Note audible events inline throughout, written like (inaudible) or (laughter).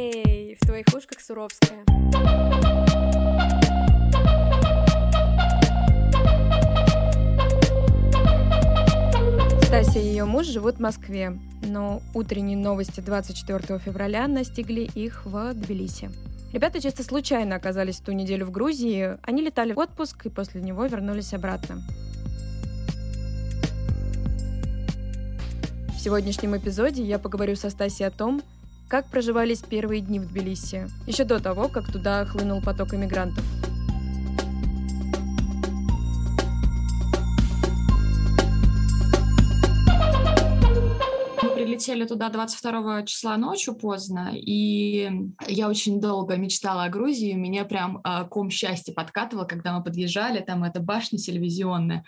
Эй, в твоих ушках Суровская. Стася и ее муж живут в Москве, но утренние новости 24 февраля настигли их в Тбилиси. Ребята чисто случайно оказались ту неделю в Грузии. Они летали в отпуск и после него вернулись обратно. В сегодняшнем эпизоде я поговорю со Стасией о том, как проживались первые дни в Тбилиси, еще до того, как туда хлынул поток иммигрантов. прилетели туда 22 числа ночью поздно, и я очень долго мечтала о Грузии. Меня прям э, ком счастья подкатывал, когда мы подъезжали, там эта башня телевизионная.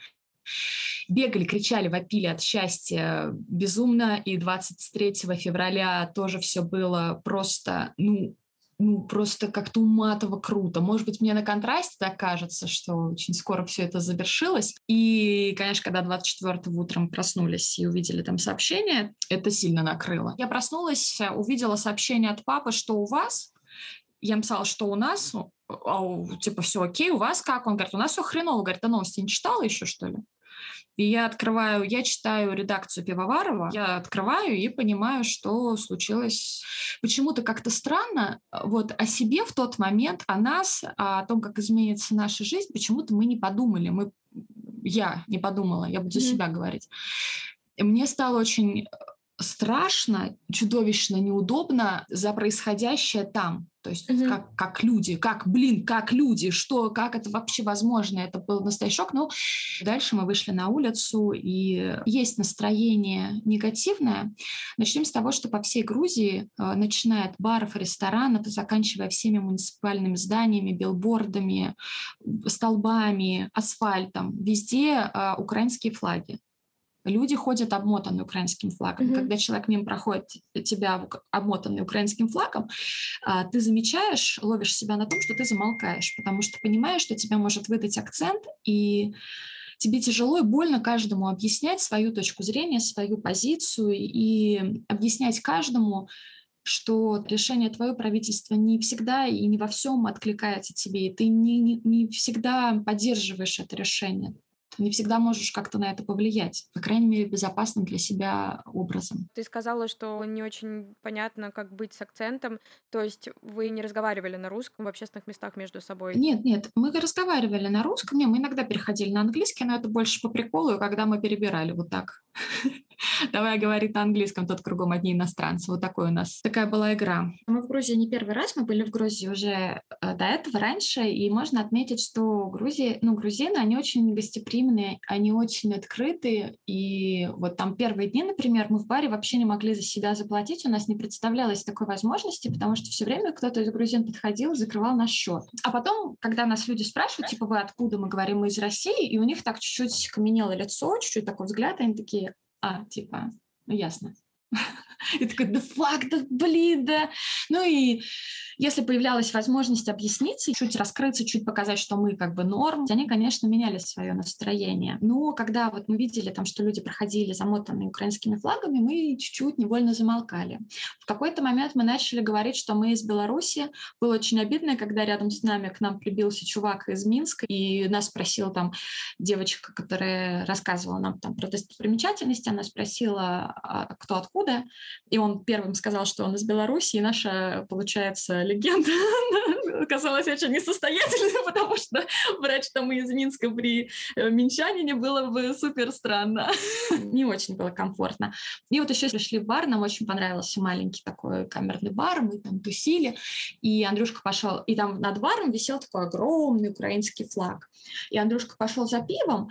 Бегали, кричали, вопили от счастья безумно. И 23 февраля тоже все было просто, ну, ну, просто как-то уматово круто. Может быть, мне на контрасте так кажется, что очень скоро все это завершилось. И, конечно, когда 24 утром проснулись и увидели там сообщение, это сильно накрыло. Я проснулась, увидела сообщение от папы, что у вас. Я написала, что у нас, типа, все окей, у вас как? Он говорит, у нас все хреново. Говорит, а новости не читала еще, что ли? И я открываю, я читаю редакцию Пивоварова, я открываю и понимаю, что случилось почему-то как-то странно. Вот о себе в тот момент, о нас, о том, как изменится наша жизнь, почему-то мы не подумали. Мы, я не подумала, я буду за себя говорить. И мне стало очень страшно, чудовищно неудобно за происходящее там. То есть mm-hmm. как, как люди, как, блин, как люди, что, как это вообще возможно? Это был настоящий шок. Но дальше мы вышли на улицу, и есть настроение негативное. Начнем с того, что по всей Грузии, э, начиная от баров, ресторанов, заканчивая всеми муниципальными зданиями, билбордами, столбами, асфальтом, везде э, украинские флаги. Люди ходят обмотанные украинским флагом. Mm-hmm. Когда человек мимо проходит тебя обмотанный украинским флагом, а, ты замечаешь, ловишь себя на том, что ты замолкаешь, потому что понимаешь, что тебя может выдать акцент, и тебе тяжело и больно каждому объяснять свою точку зрения, свою позицию и объяснять каждому, что решение твое правительства не всегда и не во всем откликается тебе, и ты не, не, не всегда поддерживаешь это решение не всегда можешь как-то на это повлиять, по крайней мере, безопасным для себя образом. Ты сказала, что не очень понятно, как быть с акцентом, то есть вы не разговаривали на русском в общественных местах между собой? Нет, нет, мы разговаривали на русском, не, мы иногда переходили на английский, но это больше по приколу, когда мы перебирали вот так. (laughs) (laughs) Давай говорить на английском, тут кругом одни иностранцы. Вот такой у нас такая была игра. Мы в Грузии не первый раз, мы были в Грузии уже э, до этого раньше, и можно отметить, что Грузии, ну, грузины, они очень гостеприимные, они очень открытые, и вот там первые дни, например, мы в баре вообще не могли за себя заплатить, у нас не представлялось такой возможности, потому что все время кто-то из грузин подходил, закрывал наш счет. А потом, когда нас люди спрашивают, типа, вы откуда, мы говорим, мы из России, и у них так чуть-чуть каменело лицо, чуть-чуть такой взгляд, они такие, а, типа, ну ясно. (laughs) И такой, да фак, да блин, да. Ну и если появлялась возможность объясниться, чуть раскрыться, чуть показать, что мы как бы норм, они, конечно, меняли свое настроение. Но когда вот мы видели там, что люди проходили замотанные украинскими флагами, мы чуть-чуть невольно замолкали. В какой-то момент мы начали говорить, что мы из Беларуси. Было очень обидно, когда рядом с нами к нам прибился чувак из Минска, и нас спросила там девочка, которая рассказывала нам там про достопримечательности, она спросила, а кто откуда, и он первым сказал, что он из Беларуси, и наша, получается, легенда оказалась (laughs) очень несостоятельной, (laughs) потому что брать там из Минска при э, минчанине было бы супер странно. (laughs) Не очень было комфортно. И вот еще пришли в бар, нам очень понравился маленький такой камерный бар, мы там тусили, и Андрюшка пошел, и там над баром висел такой огромный украинский флаг. И Андрюшка пошел за пивом,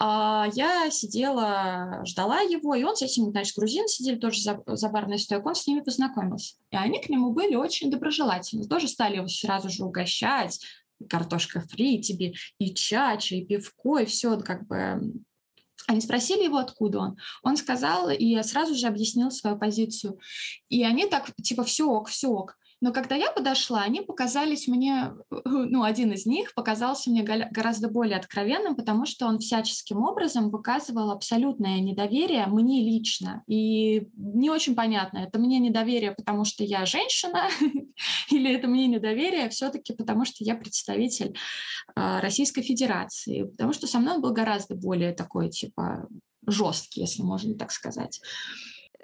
я сидела, ждала его, и он с этим, значит, грузин сидели тоже за, за барной стойкой, он с ними познакомился. И они к нему были очень доброжелательны, тоже стали его сразу же угощать, картошка фри тебе, и чача, и пивко, и все как бы они спросили его, откуда он. Он сказал и сразу же объяснил свою позицию. И они так, типа, все ок, все ок. Но когда я подошла, они показались мне, (laughs) ну, один из них показался мне гораздо более откровенным, потому что он всяческим образом выказывал абсолютное недоверие мне лично. И не очень понятно, это мне недоверие, потому что я женщина, (laughs) или это мне недоверие все-таки потому, что я представитель а, Российской Федерации, потому что со мной он был гораздо более такой, типа, жесткий, если можно так сказать.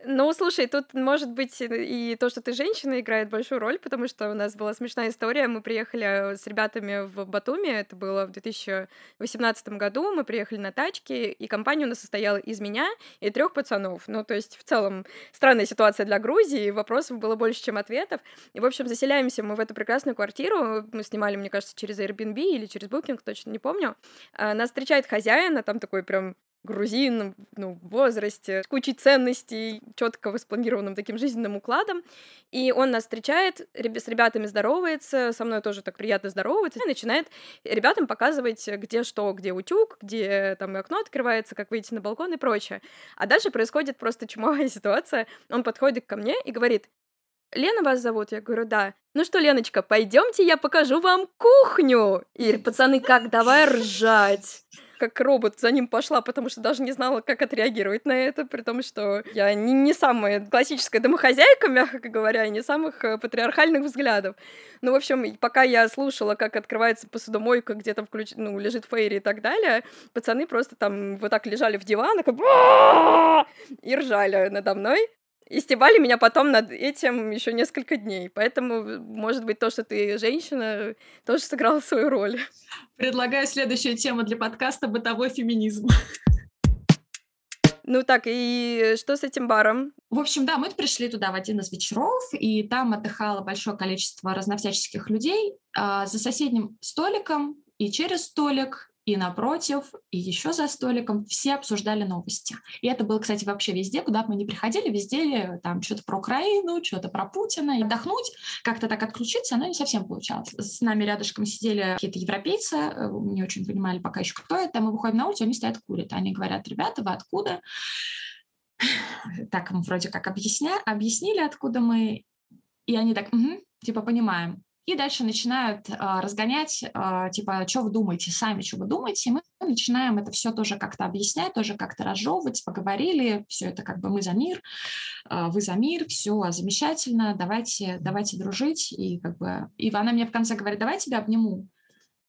Ну, слушай, тут, может быть, и то, что ты женщина, играет большую роль, потому что у нас была смешная история. Мы приехали с ребятами в Батуми, это было в 2018 году, мы приехали на тачке, и компания у нас состояла из меня и трех пацанов. Ну, то есть, в целом, странная ситуация для Грузии, вопросов было больше, чем ответов. И, в общем, заселяемся мы в эту прекрасную квартиру, мы снимали, мне кажется, через Airbnb или через Booking, точно не помню. А, нас встречает хозяин, а там такой прям грузин, ну, в возрасте, с кучей ценностей, четко воспланированным таким жизненным укладом. И он нас встречает, с ребятами здоровается, со мной тоже так приятно здоровается, и начинает ребятам показывать, где что, где утюг, где там окно открывается, как выйти на балкон и прочее. А дальше происходит просто чумовая ситуация. Он подходит ко мне и говорит, Лена вас зовут? Я говорю, да. Ну что, Леночка, пойдемте, я покажу вам кухню. И пацаны, как давай ржать как робот за ним пошла, потому что даже не знала, как отреагировать на это, при том, что я не, не самая классическая домохозяйка, мягко говоря, и не самых э, патриархальных взглядов. Ну, в общем, пока я слушала, как открывается посудомойка, где-то включ... ну, лежит Фейри и так далее, пацаны просто там вот так лежали в диванах и ржали надо мной. И стебали меня потом над этим еще несколько дней. Поэтому, может быть, то, что ты женщина, тоже сыграло свою роль. Предлагаю следующую тему для подкаста «Бытовой феминизм». Ну так, и что с этим баром? В общем, да, мы пришли туда в один из вечеров, и там отдыхало большое количество разновсяческих людей. А за соседним столиком и через столик и напротив, и еще за столиком все обсуждали новости. И это было, кстати, вообще везде, куда бы мы ни приходили, везде там что-то про Украину, что-то про Путина. И отдохнуть, как-то так отключиться, оно не совсем получалось. С нами рядышком сидели какие-то европейцы, э, не очень понимали пока еще, кто это. Мы выходим на улицу, они стоят, курят. Они говорят, ребята, вы откуда? Так мы вроде как объясня... объяснили, откуда мы. И они так, угу, типа, понимаем. И дальше начинают а, разгонять, а, типа, что вы думаете, сами что вы думаете. И мы начинаем это все тоже как-то объяснять, тоже как-то разжевывать, поговорили, все это как бы мы за мир, а, вы за мир, все замечательно, давайте, давайте дружить. И как бы, и она мне в конце говорит, давай тебя обниму.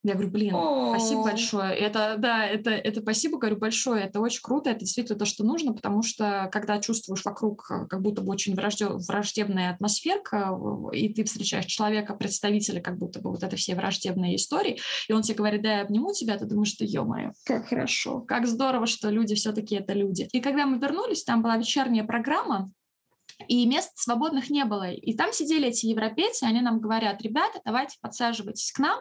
Я говорю, блин, спасибо большое. Это, да, это, это спасибо, говорю, большое. Это очень круто, это действительно то, что нужно, потому что когда чувствуешь вокруг как будто бы очень враждебная атмосферка, и ты встречаешь человека, представителя как будто бы вот этой всей враждебной истории, и он тебе говорит, да, я обниму тебя, ты думаешь, что, ё-моё, как хорошо, как здорово, что люди все-таки это люди. И когда мы вернулись, там была вечерняя программа, и мест свободных не было. И там сидели эти европейцы, они нам говорят, ребята, давайте подсаживайтесь к нам.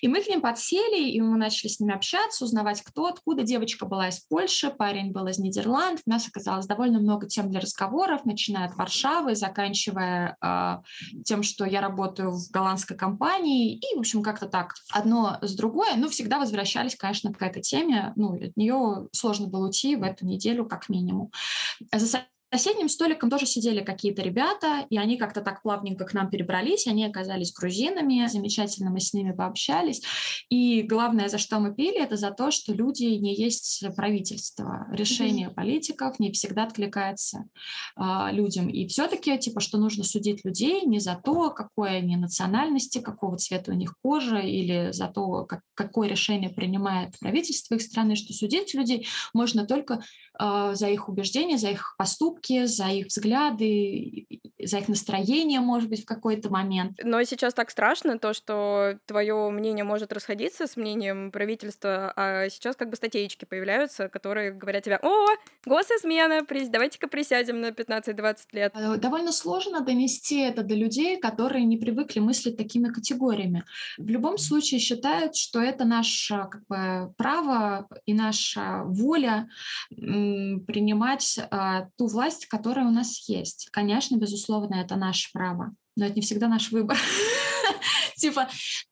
И мы к ним подсели, и мы начали с ними общаться, узнавать, кто, откуда. Девочка была из Польши, парень был из Нидерландов. У нас оказалось довольно много тем для разговоров, начиная от Варшавы, заканчивая э, тем, что я работаю в голландской компании. И, в общем, как-то так одно с другое. Ну, всегда возвращались, конечно, к этой теме. Ну, от нее сложно было уйти в эту неделю как минимум. За соседним столиком тоже сидели какие-то ребята, и они как-то так плавненько к нам перебрались, они оказались грузинами, замечательно мы с ними пообщались. И главное, за что мы пили, это за то, что люди не есть правительство. Решение mm-hmm. политиков не всегда откликается а, людям. И все-таки, типа, что нужно судить людей не за то, какой они национальности, какого цвета у них кожа, или за то, как, какое решение принимает правительство их страны, что судить людей можно только а, за их убеждения, за их поступки, за их взгляды, за их настроение, может быть, в какой-то момент. Но сейчас так страшно, то, что твое мнение может расходиться с мнением правительства, а сейчас как бы статейки появляются, которые говорят тебе, о, госизмена, давайте-ка присядем на 15-20 лет. Э, довольно сложно донести это до людей, которые не привыкли мыслить такими категориями. В любом случае считают, что это наше как бы, право и наша воля принимать а, ту власть, которая у нас есть. Конечно, безусловно, это наше право, но это не всегда наш выбор. (laughs) Типа,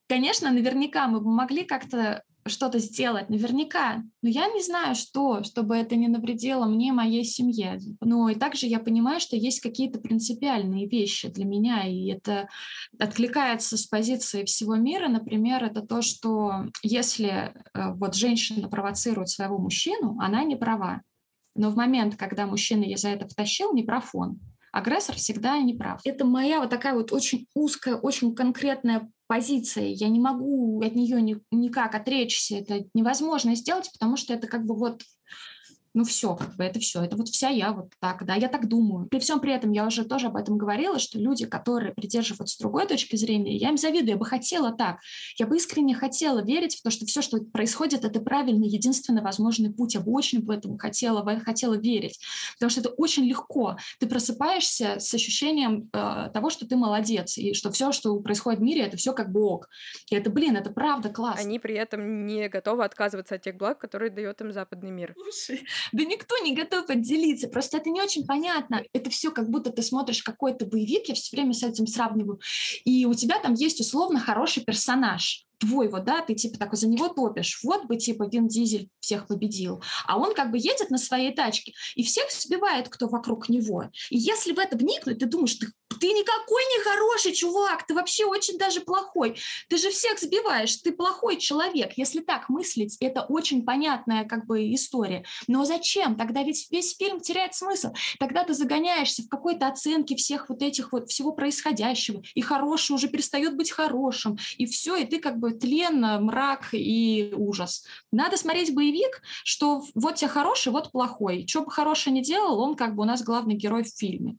конечно, наверняка мы бы могли как-то что-то сделать, наверняка. Но я не знаю, что, чтобы это не навредило мне, моей семье. Но и также я понимаю, что есть какие-то принципиальные вещи для меня, и это откликается с позиции всего мира. Например, это то, что если э, вот женщина провоцирует своего мужчину, она не права. Но в момент, когда мужчина ей за это втащил, не прав он. Агрессор всегда не прав. Это моя вот такая вот очень узкая, очень конкретная позиции, я не могу от нее ни, никак отречься, это невозможно сделать, потому что это как бы вот ну все, как бы это все, это вот вся я вот так, да, я так думаю. При всем при этом я уже тоже об этом говорила, что люди, которые придерживаются другой точки зрения, я им завидую, я бы хотела так, я бы искренне хотела верить в то, что все, что происходит, это правильный, единственный возможный путь, я бы очень в этом хотела, в это хотела верить, потому что это очень легко, ты просыпаешься с ощущением э, того, что ты молодец, и что все, что происходит в мире, это все как бы ок, и это, блин, это правда классно. Они при этом не готовы отказываться от тех благ, которые дает им западный мир. Слушай, да никто не готов отделиться, просто это не очень понятно. Это все как будто ты смотришь какой-то боевик, я все время с этим сравниваю, и у тебя там есть условно хороший персонаж, твой вот, да, ты типа такой за него топишь, вот бы типа Вин Дизель всех победил, а он как бы едет на своей тачке и всех сбивает, кто вокруг него. И если в это вникнуть, ты думаешь, ты, ты никакой не хороший чувак, ты вообще очень даже плохой, ты же всех сбиваешь, ты плохой человек. Если так мыслить, это очень понятная как бы история. Но зачем? Тогда ведь весь фильм теряет смысл. Тогда ты загоняешься в какой-то оценке всех вот этих вот всего происходящего, и хороший уже перестает быть хорошим, и все, и ты как бы такой тлен, мрак и ужас. Надо смотреть боевик, что вот тебе хороший, вот плохой. Что бы хороший не делал, он как бы у нас главный герой в фильме.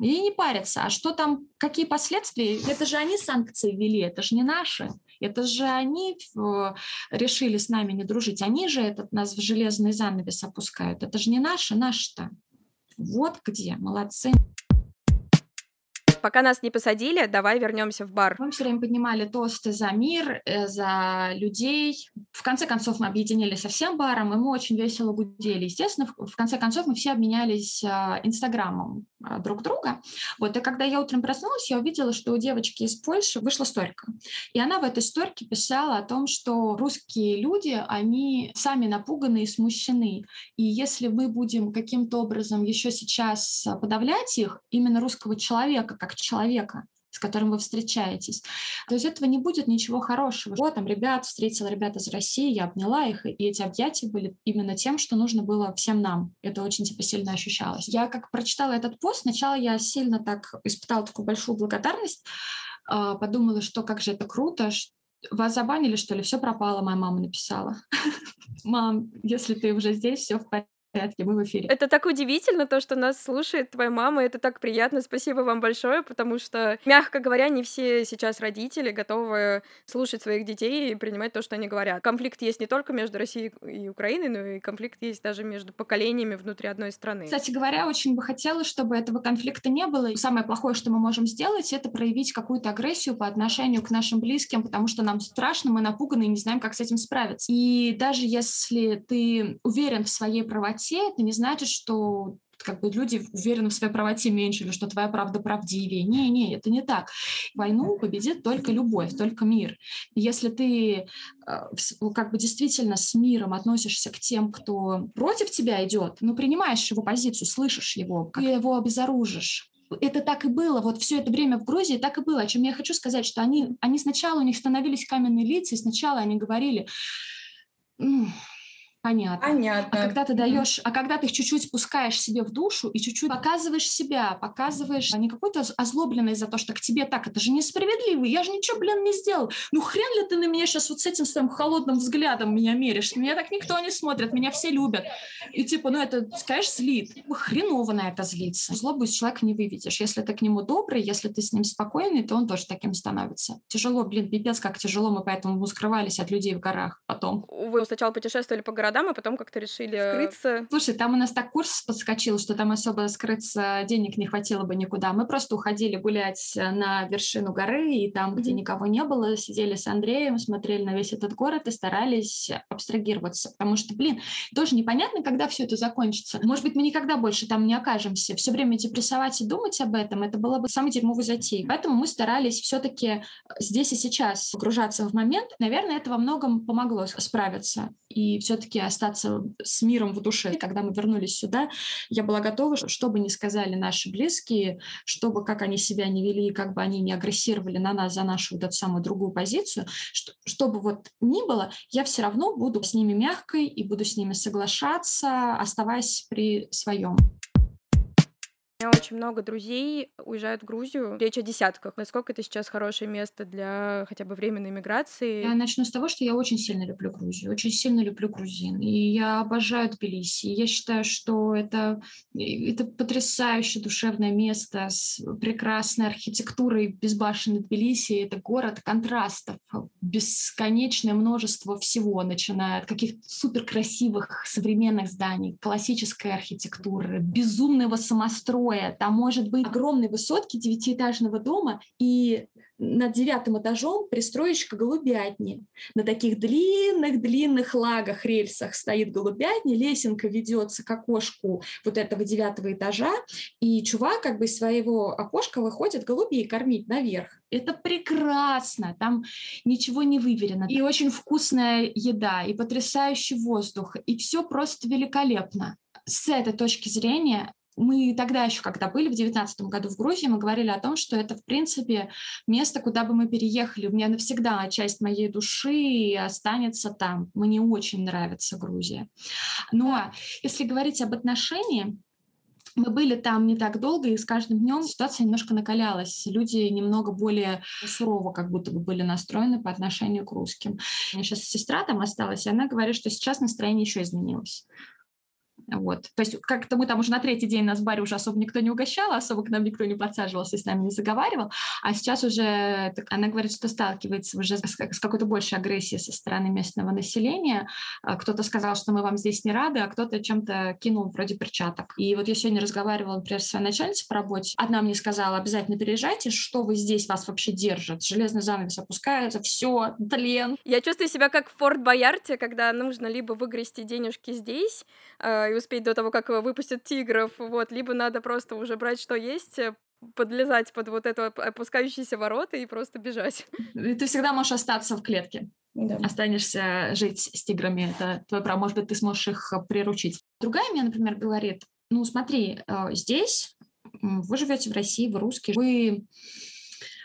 И не парятся. А что там, какие последствия? Это же они санкции ввели, это же не наши. Это же они э, решили с нами не дружить. Они же этот нас в железный занавес опускают. Это же не наши, наши-то. Вот где. Молодцы. Пока нас не посадили, давай вернемся в бар. Мы все время поднимали тосты за мир, э, за людей. В конце концов, мы объединились со всем баром, и мы очень весело гудели. Естественно, в конце концов, мы все обменялись а, инстаграмом а, друг друга. Вот, и когда я утром проснулась, я увидела, что у девочки из Польши вышла сторика. И она в этой сторике писала о том, что русские люди, они сами напуганы и смущены. И если мы будем каким-то образом еще сейчас подавлять их, именно русского человека, как человека, с которым вы встречаетесь, то из этого не будет ничего хорошего. Вот там ребят, встретила ребят из России, я обняла их, и эти объятия были именно тем, что нужно было всем нам. Это очень типа сильно ощущалось. Я как прочитала этот пост, сначала я сильно так испытала такую большую благодарность, а, подумала, что как же это круто, вас забанили, что ли? Все пропало, моя мама написала. (laughs) Мам, если ты уже здесь, все в порядке порядке, мы в эфире. Это так удивительно, то, что нас слушает твоя мама, это так приятно, спасибо вам большое, потому что, мягко говоря, не все сейчас родители готовы слушать своих детей и принимать то, что они говорят. Конфликт есть не только между Россией и Украиной, но и конфликт есть даже между поколениями внутри одной страны. Кстати говоря, очень бы хотелось, чтобы этого конфликта не было. И самое плохое, что мы можем сделать, это проявить какую-то агрессию по отношению к нашим близким, потому что нам страшно, мы напуганы и не знаем, как с этим справиться. И даже если ты уверен в своей правоте, правоте, это не значит, что как бы люди уверены в своей правоте меньше, или что твоя правда правдивее. Не-не, это не так. Войну победит только любовь, только мир. если ты э, как бы действительно с миром относишься к тем, кто против тебя идет, ну, принимаешь его позицию, слышишь его, ты его обезоружишь, это так и было, вот все это время в Грузии так и было. О чем я хочу сказать, что они, они сначала, у них становились каменные лица, и сначала они говорили, Понятно. Понятно. А когда ты даешь, а когда ты их чуть-чуть спускаешь себе в душу и чуть-чуть показываешь себя, показываешь, а не какой-то озлобленный за то, что к тебе так, это же несправедливо, я же ничего, блин, не сделал. Ну хрен ли ты на меня сейчас вот с этим своим холодным взглядом меня меришь? Меня так никто не смотрит, меня все любят. И типа, ну это, скажешь, злит. Хреново на это злиться. Злобу из человека не выведешь. Если ты к нему добрый, если ты с ним спокойный, то он тоже таким становится. Тяжело, блин, пипец, как тяжело, мы поэтому скрывались от людей в горах. потом. Вы сначала путешествовали по городам, а потом как-то решили скрыться. Слушай, там у нас так курс подскочил, что там особо скрыться денег не хватило бы никуда. Мы просто уходили гулять на вершину горы, и там, где mm-hmm. никого не было, сидели с Андреем, смотрели на весь этот город и старались абстрагироваться. Потому что, блин, тоже непонятно, когда все это закончится. Может быть, мы никогда больше там не окажемся. Все время депрессовать и думать об этом, это было бы самой дерьмовой затеей. Поэтому мы старались все-таки здесь и сейчас погружаться в момент. Наверное, это во многом помогло справиться и все-таки остаться с миром в душе. Когда мы вернулись сюда, я была готова, что бы ни сказали наши близкие, чтобы как они себя не вели, как бы они не агрессировали на нас за нашу вот эту самую другую позицию, что, что вот ни было, я все равно буду с ними мягкой и буду с ними соглашаться, оставаясь при своем. Меня очень много друзей уезжают в Грузию. Речь о десятках. Насколько это сейчас хорошее место для хотя бы временной миграции? Я начну с того, что я очень сильно люблю Грузию, очень сильно люблю грузин. И я обожаю Тбилиси. Я считаю, что это, это потрясающее душевное место с прекрасной архитектурой безбашенной Тбилиси. Это город контрастов, бесконечное множество всего, начиная от каких-то суперкрасивых современных зданий, классической архитектуры, безумного самостроя, такое. Там может быть огромные высотки девятиэтажного дома и над девятым этажом пристроечка голубятни. На таких длинных-длинных лагах, рельсах стоит голубятня, лесенка ведется к окошку вот этого девятого этажа, и чувак как бы из своего окошка выходит голубей кормить наверх. Это прекрасно, там ничего не выверено. И очень вкусная еда, и потрясающий воздух, и все просто великолепно. С этой точки зрения мы тогда еще, когда были в 2019 году в Грузии, мы говорили о том, что это, в принципе, место, куда бы мы переехали. У меня навсегда часть моей души останется там. Мне очень нравится Грузия. Но если говорить об отношении, мы были там не так долго, и с каждым днем ситуация немножко накалялась. Люди немного более сурово как будто бы были настроены по отношению к русским. У меня сейчас сестра там осталась, и она говорит, что сейчас настроение еще изменилось. Вот. То есть как-то мы там уже на третий день нас в баре уже особо никто не угощал, особо к нам никто не подсаживался, с нами не заговаривал. А сейчас уже она говорит, что сталкивается уже с, с какой-то большей агрессией со стороны местного населения. А кто-то сказал, что мы вам здесь не рады, а кто-то чем-то кинул вроде перчаток. И вот я сегодня разговаривала, например, с своей начальницей по работе. Одна мне сказала, обязательно переезжайте, что вы здесь, вас вообще держат. Железный занавес опускается, все, тлен. Я чувствую себя как в Форт Боярте, когда нужно либо выгрести денежки здесь, э, и успеть до того, как выпустят тигров, вот, либо надо просто уже брать, что есть, э, подлезать под вот это опускающиеся ворота и просто бежать. Ты всегда можешь остаться в клетке. Да. Останешься жить с тиграми. Это твое право. Может быть, ты сможешь их э, приручить. Другая мне, например, говорит, ну смотри, э, здесь вы живете в России, вы русские, вы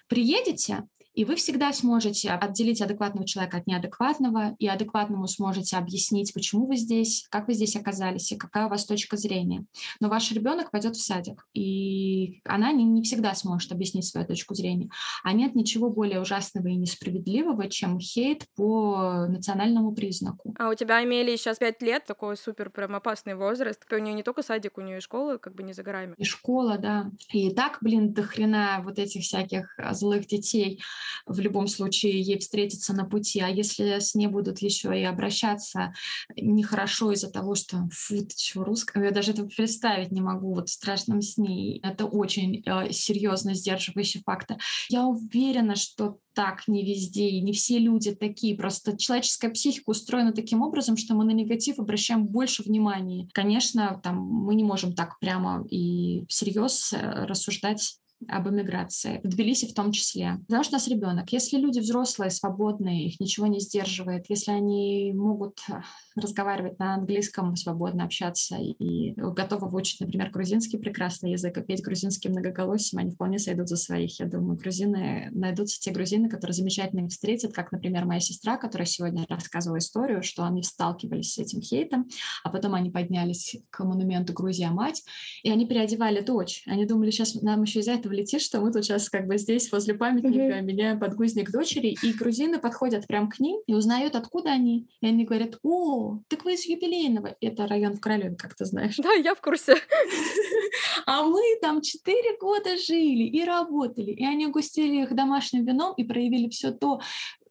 приедете, и вы всегда сможете отделить адекватного человека от неадекватного, и адекватному сможете объяснить, почему вы здесь, как вы здесь оказались, и какая у вас точка зрения. Но ваш ребенок пойдет в садик, и она не, не всегда сможет объяснить свою точку зрения. А нет ничего более ужасного и несправедливого, чем хейт по национальному признаку. А у тебя, Амелии, сейчас пять лет, такой супер прям опасный возраст. У нее не только садик, у нее и школа, как бы не за горами. И школа, да. И так, блин, до хрена вот этих всяких злых детей в любом случае ей встретиться на пути. А если с ней будут еще и обращаться нехорошо из-за того, что фу, ты чего русская, я даже это представить не могу, вот в страшном сне. Это очень э, серьезно сдерживающий фактор. Я уверена, что так не везде, и не все люди такие. Просто человеческая психика устроена таким образом, что мы на негатив обращаем больше внимания. Конечно, там мы не можем так прямо и всерьез э, рассуждать об эмиграции, в Тбилиси в том числе. Потому что у нас ребенок. Если люди взрослые, свободные, их ничего не сдерживает, если они могут э, разговаривать на английском, свободно общаться и готовы выучить, например, грузинский прекрасный язык, и петь грузинским многоголосием, они вполне сойдут за своих. Я думаю, грузины, найдутся те грузины, которые замечательно их встретят, как, например, моя сестра, которая сегодня рассказывала историю, что они сталкивались с этим хейтом, а потом они поднялись к монументу Грузия-мать, и они переодевали дочь. Они думали, сейчас нам еще из-за этого летит, что мы тут сейчас как бы здесь возле памятника mm-hmm. меняем подгузник дочери, и грузины подходят прям к ним и узнают, откуда они. И они говорят, о, так вы из юбилейного. Это район в Королеве, как ты знаешь. Да, я в курсе. (laughs) (laughs) А мы там 4 года жили и работали, и они угостили их домашним вином и проявили все то,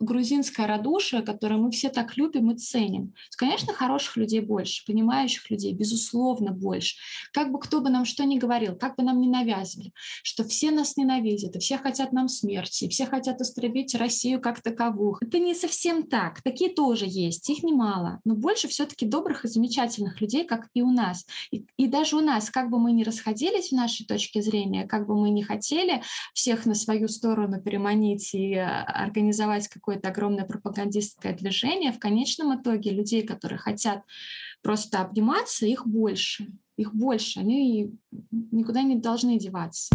грузинское радушие, которое мы все так любим и ценим. Конечно, хороших людей больше, понимающих людей, безусловно, больше. Как бы кто бы нам что ни говорил, как бы нам ни навязывали, что все нас ненавидят, и все хотят нам смерти, и все хотят истребить Россию как таковую. Это не совсем так. Такие тоже есть, их немало. Но больше все-таки добрых и замечательных людей, как и у нас. И, и даже у нас, как бы мы ни расходились в нашей точке зрения, как бы мы ни хотели всех на свою сторону переманить и а, организовать какое-то огромное пропагандистское движение, в конечном итоге людей, которые хотят просто обниматься, их больше. Их больше. Они никуда не должны деваться.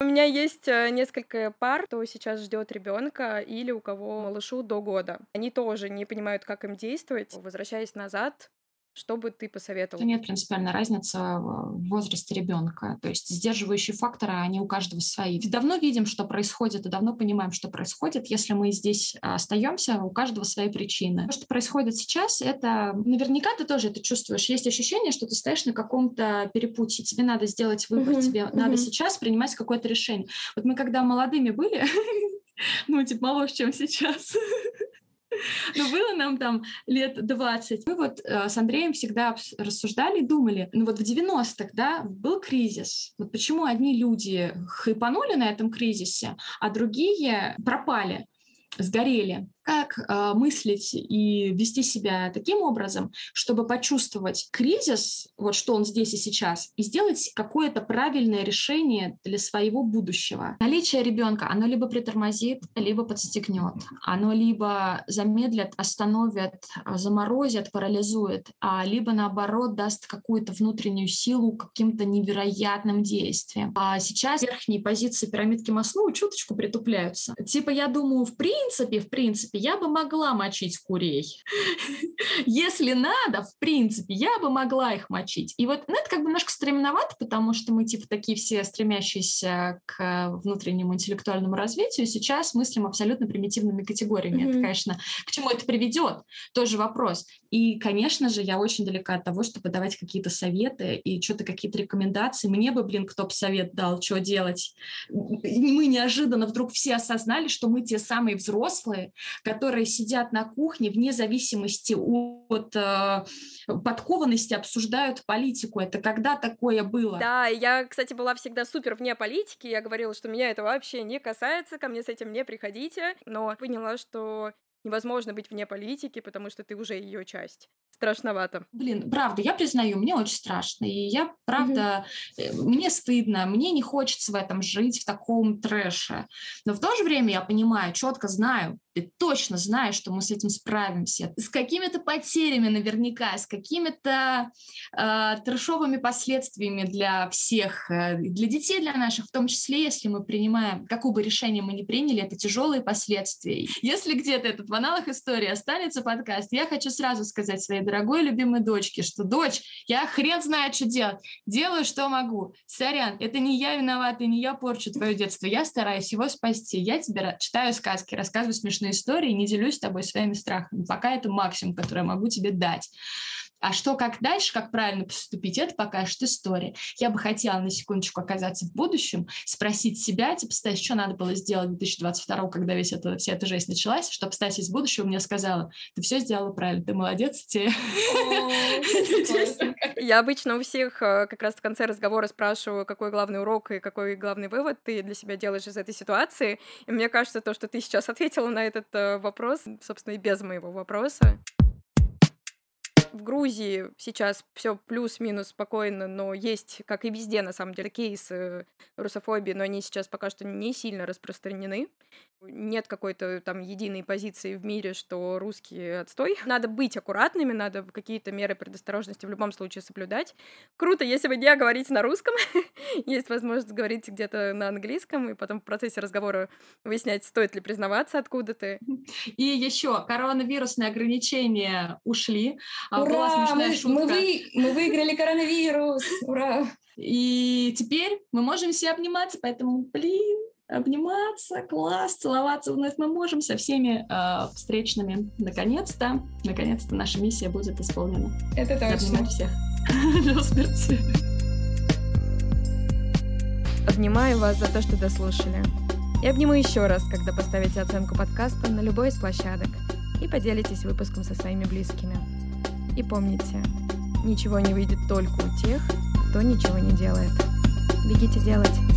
У меня есть э, несколько пар, кто сейчас ждет ребенка или у кого малышу до года. Они тоже не понимают, как им действовать. Возвращаясь назад, что бы ты посоветовал? Нет принципиальной разницы в возрасте ребенка. То есть сдерживающие факторы, они у каждого свои. Давно видим, что происходит, и давно понимаем, что происходит. Если мы здесь остаемся, у каждого свои причины. То, что происходит сейчас, это наверняка ты тоже это чувствуешь. Есть ощущение, что ты стоишь на каком-то перепутье. Тебе надо сделать выбор, uh-huh, тебе uh-huh. надо сейчас принимать какое-то решение. Вот мы когда молодыми были, (laughs) ну, типа, моложе, чем сейчас, (laughs) (laughs) но было нам там лет 20. Мы вот э, с Андреем всегда рассуждали и думали, ну вот в 90-х, да, был кризис. Вот почему одни люди хайпанули на этом кризисе, а другие пропали, сгорели как э, мыслить и вести себя таким образом, чтобы почувствовать кризис, вот что он здесь и сейчас, и сделать какое-то правильное решение для своего будущего. Наличие ребенка, оно либо притормозит, либо подстегнет. Оно либо замедлит, остановит, заморозит, парализует, а либо наоборот даст какую-то внутреннюю силу каким-то невероятным действием. А сейчас верхние позиции пирамидки Маслоу чуточку притупляются. Типа я думаю, в принципе, в принципе, принципе, я бы могла мочить курей. (laughs) Если надо, в принципе, я бы могла их мочить. И вот ну, это как бы немножко стремновато, потому что мы типа такие все стремящиеся к внутреннему интеллектуальному развитию, сейчас мыслим абсолютно примитивными категориями. Mm-hmm. Это, конечно, к чему это приведет, тоже вопрос. И, конечно же, я очень далека от того, чтобы давать какие-то советы и что-то, какие-то рекомендации. Мне бы, блин, кто бы совет дал, что делать. Мы неожиданно вдруг все осознали, что мы те самые взрослые, которые сидят на кухне вне зависимости от э, подкованности, обсуждают политику. Это когда такое было? Да, я, кстати, была всегда супер вне политики. Я говорила, что меня это вообще не касается, ко мне с этим не приходите. Но поняла, что невозможно быть вне политики, потому что ты уже ее часть. Страшновато. Блин, правда, я признаю, мне очень страшно. И я, правда, угу. мне стыдно, мне не хочется в этом жить, в таком трэше. Но в то же время я понимаю, четко знаю, ты точно знаешь, что мы с этим справимся. С какими-то потерями наверняка, с какими-то э, трешовыми последствиями для всех, э, для детей, для наших, в том числе, если мы принимаем, какое бы решение мы ни приняли, это тяжелые последствия. Если где-то этот в аналах истории останется подкаст, я хочу сразу сказать своей дорогой любимой дочке, что дочь, я хрен знает, что делать, делаю, что могу. Сорян, это не я виновата, не я порчу твое детство, я стараюсь его спасти. Я тебе читаю сказки, рассказываю смешные страшные истории, не делюсь с тобой своими страхами. Пока это максимум, который я могу тебе дать. А что, как дальше, как правильно поступить, это покажет история. Я бы хотела на секундочку оказаться в будущем, спросить себя, типа, Стась, что надо было сделать в 2022, когда весь это, вся эта жесть началась, чтобы Стась из будущего мне сказала, ты все сделала правильно, ты молодец, тебе... (laughs) Я обычно у всех э, как раз в конце разговора спрашиваю, какой главный урок и какой главный вывод ты для себя делаешь из этой ситуации. И мне кажется, то, что ты сейчас ответила на этот э, вопрос, собственно, и без моего вопроса в Грузии сейчас все плюс-минус спокойно, но есть, как и везде, на самом деле, кейсы русофобии, но они сейчас пока что не сильно распространены нет какой-то там единой позиции в мире, что русские отстой. Надо быть аккуратными, надо какие-то меры предосторожности в любом случае соблюдать. Круто, если вы не говорите на русском, (laughs) есть возможность говорить где-то на английском, и потом в процессе разговора выяснять, стоит ли признаваться, откуда ты. И еще коронавирусные ограничения ушли. А Ура! Мы, мы, вы, мы выиграли коронавирус! (laughs) Ура! И теперь мы можем все обниматься, поэтому, блин, обниматься, класс, целоваться вновь мы можем со всеми э, встречными. Наконец-то, наконец-то наша миссия будет исполнена. Это точно. Обнимать всех. (laughs) До смерти. Обнимаю вас за то, что дослушали. И обниму еще раз, когда поставите оценку подкаста на любой из площадок и поделитесь выпуском со своими близкими. И помните, ничего не выйдет только у тех, кто ничего не делает. Бегите делать.